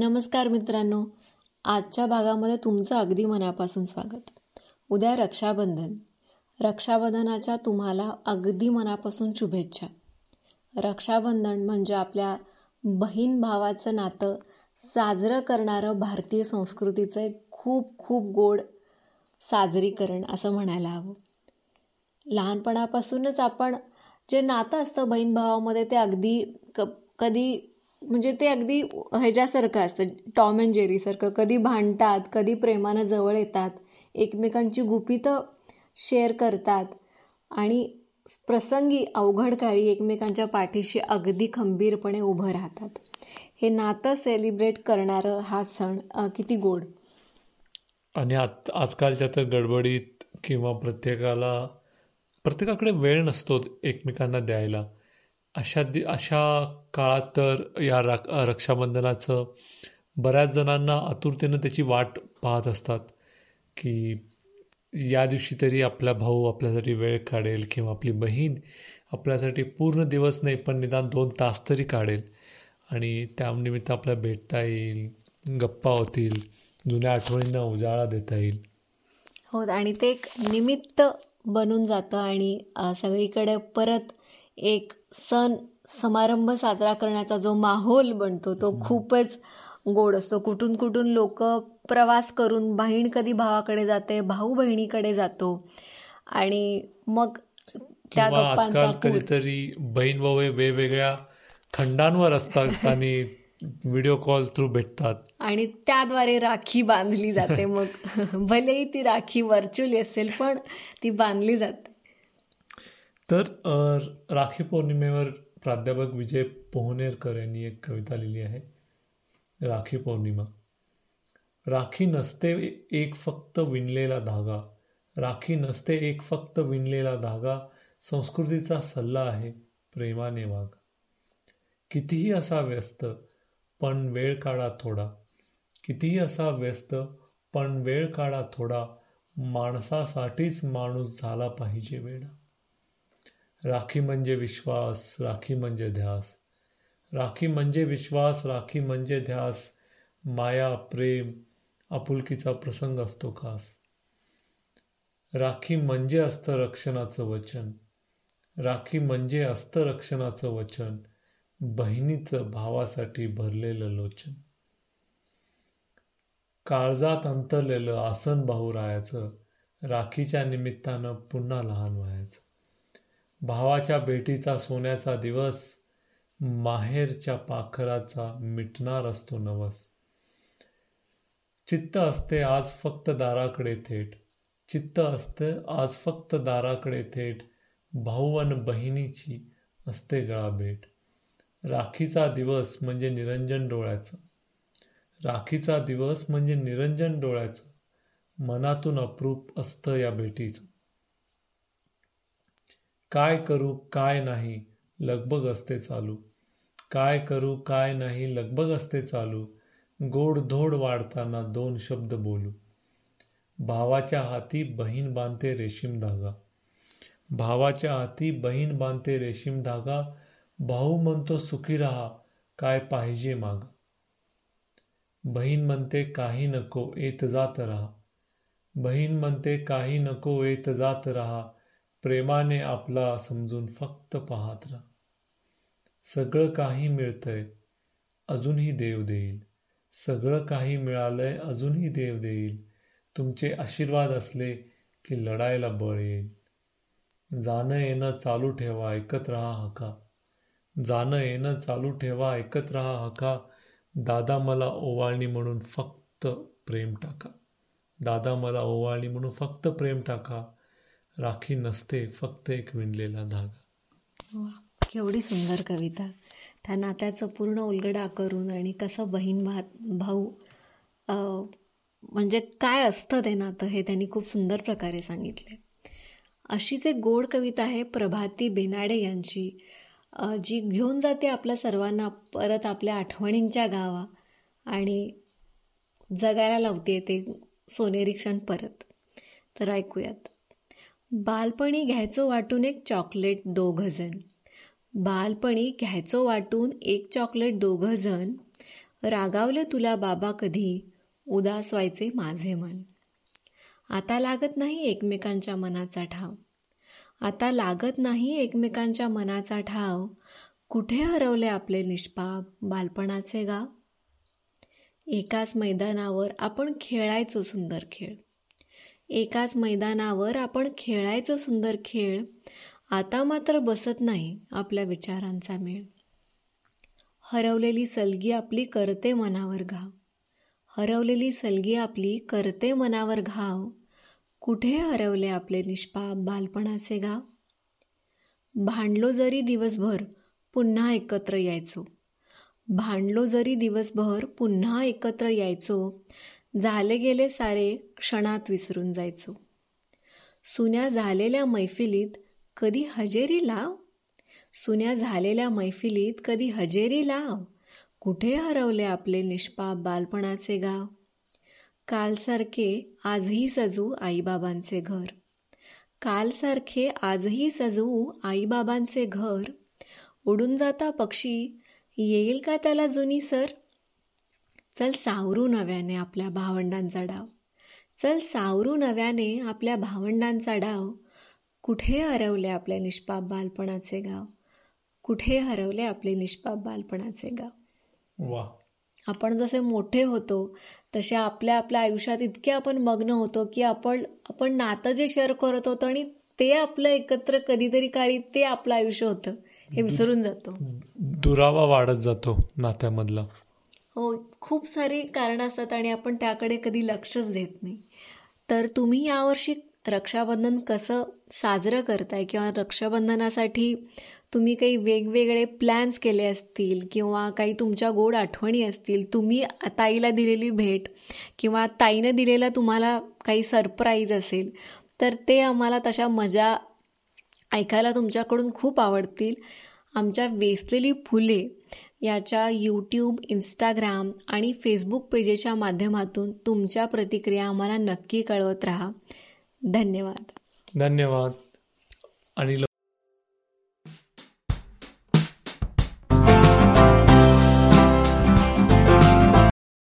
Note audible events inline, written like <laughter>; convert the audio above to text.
नमस्कार मित्रांनो. आजच्या भागामध्ये तुमचं अगदी मनापासून स्वागत. उद्या रक्षाबंधन. रक्षाबंधनाच्या तुम्हाला अगदी मनापासून शुभेच्छा. रक्षाबंधन म्हणजे आपल्या बहीण भावाचं नातं साजरं करणारं भारतीय संस्कृतीचं एक खूप खूप गोड साजरीकरण असं म्हणायला हवं. लहानपणापासूनच आपण जे नातं असतं बहीण भावामध्ये ते अगदी क कधी म्हणजे ते अगदी ह्याच्यासारखं असतं टॉम अँड जेरीसारखं कधी भांडतात कधी प्रेमानं जवळ येतात. एकमेकांची गुपितं शेअर करतात. आणि प्रसंगी अवघड काळी एकमेकांच्या पाठीशी अगदी खंबीरपणे उभं राहतात. हे नातं सेलिब्रेट करणारं हा सण किती गोड. आणि आज आजकालच्या तर गडबडीत किंवा प्रत्येकाला प्रत्येकाकडे वेळ नसतो एकमेकांना द्यायला. अशा दि अशा काळात तर या रा रक्षाबंधनाचं बऱ्याच जणांना आतुरतेनं त्याची वाट पाहत असतात की या दिवशी तरी आपला भाऊ आपल्यासाठी वेळ काढेल किंवा आपली बहीण आपल्यासाठी पूर्ण दिवस नाही पण निदान दोन तास तरी काढेल. आणि त्यानिमित्त आपल्याला भेटता येईल गप्पा होतील जुन्या आठवणींना उजाळा देता येईल. हो आणि ते एक निमित्त बनून जातं आणि सगळीकडे परत एक सण समारंभ साजरा करण्याचा जो माहोल बनतो तो खूपच गोड असतो. कुठून कुठून लोक प्रवास करून बहीण कधी भावाकडे जाते भाऊ बहिणीकडे जातो आणि मग त्या आजकाल कधीतरी बहीण भाऊ वेगवेगळ्या खंडांवर असतात <laughs> आणि व्हिडिओ कॉल थ्रू भेटतात. आणि त्याद्वारे राखी बांधली जाते. मग <laughs> भलेही ती राखी व्हर्च्युअली असेल पण ती बांधली जाते. तर राखी पौर्णिमेवर प्राध्यापक विजय पोहनेरकर यांनी एक कविता लिहिली आहे राखी पौर्णिमा. राखी नसते एक फक्त विणलेला धागा. राखी नसते एक फक्त विणलेला धागा. संस्कृतीचा सल्ला आहे प्रेमाने वाघ. कितीही असा व्यस्त पण वेळ काढा थोडा. कितीही असा व्यस्त पण वेळ काढा थोडा. माणसासाठीच माणूस झाला पाहिजे वेळा राखी म्हणजे विश्वास राखी म्हणजे ध्यास. राखी म्हणजे विश्वास राखी म्हणजे ध्यास माया प्रेम आपुलकीचा प्रसंग असतो खास. राखी म्हणजे असतं रक्षणाचं वचन. राखी म्हणजे असतं रक्षणाचं वचन बहिणीचं भावासाठी भरलेलं लोचन. काळजात अंतरलेलं आसन राहायचं राखीच्या निमित्तानं पुन्हा लहान व्हायचं. भावाच्या भेटीचा सोन्याचा दिवस माहेरच्या पाखराचा मिटणार असतो नवस. चित्त असते आज फक्त दाराकडे थेट. चित्त असते आज फक्त दाराकडे थेट. भाऊ आणि बहिणीची असते गळा भेट राखीचा दिवस म्हणजे निरंजन डोळ्याचं. राखीचा दिवस म्हणजे निरंजन डोळ्याचं. मनातून अप्रूप असतं या भेटीचं काय करू काय नाही लगबग असते चालू. काय करू काय नाही लगबग असते चालू. गोड धोड वाढताना दोन शब्द बोलू. भावाच्या हाती बहीण बांधते रेशीम धागा. भावाच्या हाती बहीण बांधते रेशीम धागा. भाऊ म्हणतो सुखी राहा काय पाहिजे माग. बहीण म्हणते काही नको येत जात राहा. बहीण म्हणते काही नको येत जात राहा. प्रेमाने आपला समजून फक्त पाहत राहा. सगळं काही मिळतंय अजूनही देव देईल. सगळं काही मिळालंय अजूनही देव देईल. तुमचे आशीर्वाद असले की लढायला बळ येईल. जाणं येणं चालू ठेवा ऐकत राहा हका. जाणं येणं चालू ठेवा ऐकत राहा हका. दादा मला ओवाळणी म्हणून फक्त प्रेम टाका. दादा मला ओवाळणी म्हणून फक्त प्रेम टाका. राखी नसते फक्त एक विणलेला धागा. केवढी सुंदर कविता. त्या नात्याचं पूर्ण उलगडा करून आणि कसं बहीण भा भाऊ म्हणजे काय असतं ते नातं हे त्यांनी खूप सुंदर प्रकारे सांगितले अशीच एक गोड कविता आहे प्रभाती बेनाडे यांची जी घेऊन जाते आपल्या सर्वांना परत आपल्या आठवणींच्या गावा आणि जगायला लावते ते सोनेरी क्षण परत. तर ऐकूयात. बालपणी घ्यायचो वाटून एक चॉकलेट दोघं जण बालपणी घ्यायचो वाटून एक चॉकलेट दोघं जण रागावले तुला बाबा कधी? उदास व्हायचे माझे मन. आता लागत नाही एकमेकांच्या मनाचा ठाव. आता लागत नाही एकमेकांच्या मनाचा ठाव. कुठे हरवले आपले निष्पाप बालपणाचे गाव? एकाच मैदानावर आपण खेळायचो सुंदर खेळ. एकाच मैदानावर आपण खेळायचो सुंदर खेळ आता मात्र बसत नाही आपल्या विचारांचा मेळ. हरवलेली सलगी आपली करते मनावर घाव. हरवलेली सलगी आपली करते मनावर घाव. कुठे हरवले आपले निष्पाप बालपणाचे गाव भांडलो जरी दिवसभर पुन्हा एकत्र यायचो. भांडलो जरी दिवसभर पुन्हा एकत्र यायचो. झाले गेले सारे क्षणात विसरून जायचो. सुन्या झालेल्या मैफिलीत कधी हजेरी लाव? सुन्या झालेल्या मैफिलीत कधी हजेरी लाव? कुठे हरवले आपले निष्पाप बालपणाचे गाव? कालसारखे आजही सजू आईबाबांचे घर. कालसारखे आजही सजवू आईबाबांचे घर. उडून जाता पक्षी येईल का त्याला जुनी सर? चल सावरू नव्याने आपल्या भावंडांचा डाव. चल सावरू नव्याने आपल्या भावंडांचा डाव. कुठे हरवले आपल्या निष्पाप बालपणाचे गाव? कुठे हरवले आपले निष्पाप बालपणाचे गाव? वा. आपण जसे मोठे होतो तसे आपल्या आपल्या आयुष्यात इतके आपण मग्न होतो की आपण आपण नातं जे शेअर करत होतो आणि ते आपलं एकत्र कधीतरी काळी ते आपलं आयुष्य होतं. हे विसरून जातो. दुरावा वाढत जातो नात्यामधला. हो खूप सारी कारणं असतात आणि आपण त्याकडे कधी लक्षच देत नाही. तर तुम्ही यावर्षी रक्षाबंधन कसं साजरं करताय? किंवा रक्षाबंधनासाठी तुम्ही काही वेगवेगळे प्लॅन्स केले असतील? किंवा काही तुमच्या गोड आठवणी असतील? तुम्ही ताईला दिलेली भेट किंवा ताईनं दिलेला तुम्हाला काही सरप्राईज असेल तर ते आम्हाला तशा मजा ऐकायला तुमच्याकडून खूप आवडतील. आमच्या वेचलेली फुले याच्या यूट्यूब इंस्टाग्राम आणि फेसबुक पेजेच्या माध्यमातून तुमच्या प्रतिक्रिया आम्हाला नक्की कळवत राहा. धन्यवाद. धन्यवाद. आणि